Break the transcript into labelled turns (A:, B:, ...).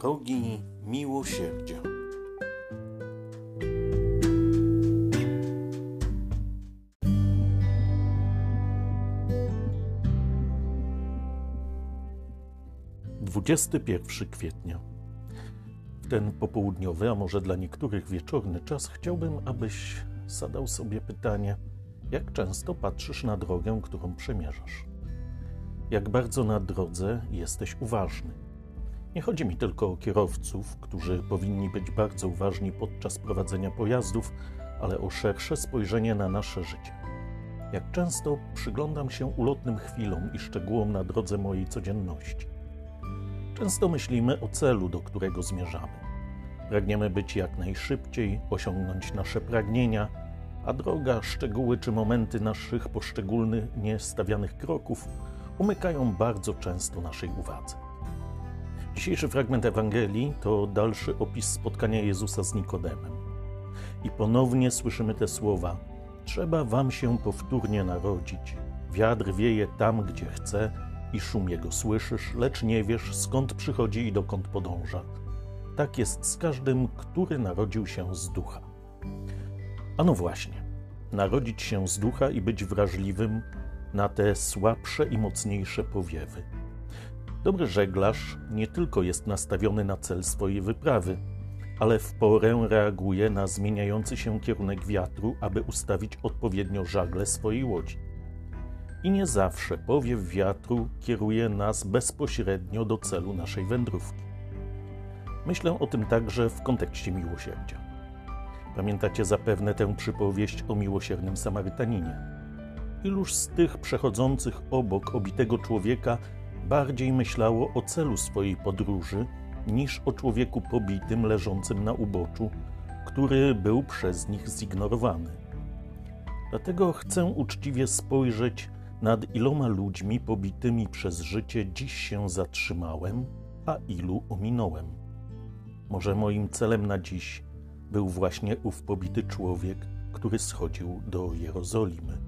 A: Drogi miłosierdzia. Dwudziesty pierwszy kwietnia. W ten popołudniowy, a może dla niektórych wieczorny czas chciałbym, abyś zadał sobie pytanie, jak często patrzysz na drogę, którą przemierzasz jak bardzo na drodze jesteś uważny. Nie chodzi mi tylko o kierowców, którzy powinni być bardzo uważni podczas prowadzenia pojazdów, ale o szersze spojrzenie na nasze życie. Jak często przyglądam się ulotnym chwilom i szczegółom na drodze mojej codzienności. Często myślimy o celu, do którego zmierzamy. Pragniemy być jak najszybciej, osiągnąć nasze pragnienia, a droga, szczegóły czy momenty naszych poszczególnych niestawianych kroków umykają bardzo często naszej uwadze. Dzisiejszy fragment Ewangelii to dalszy opis spotkania Jezusa z Nikodemem. I ponownie słyszymy te słowa: Trzeba wam się powtórnie narodzić. Wiatr wieje tam, gdzie chce, i szum jego słyszysz, lecz nie wiesz, skąd przychodzi i dokąd podąża. Tak jest z każdym, który narodził się z ducha. A no właśnie, narodzić się z ducha i być wrażliwym na te słabsze i mocniejsze powiewy. Dobry żeglarz nie tylko jest nastawiony na cel swojej wyprawy, ale w porę reaguje na zmieniający się kierunek wiatru, aby ustawić odpowiednio żagle swojej łodzi. I nie zawsze powiew wiatru kieruje nas bezpośrednio do celu naszej wędrówki. Myślę o tym także w kontekście miłosierdzia. Pamiętacie zapewne tę przypowieść o miłosiernym Samarytaninie iluż z tych przechodzących obok obitego człowieka bardziej myślało o celu swojej podróży niż o człowieku pobitym leżącym na uboczu, który był przez nich zignorowany. Dlatego chcę uczciwie spojrzeć, nad iloma ludźmi pobitymi przez życie dziś się zatrzymałem, a ilu ominąłem. Może moim celem na dziś był właśnie ów pobity człowiek, który schodził do Jerozolimy.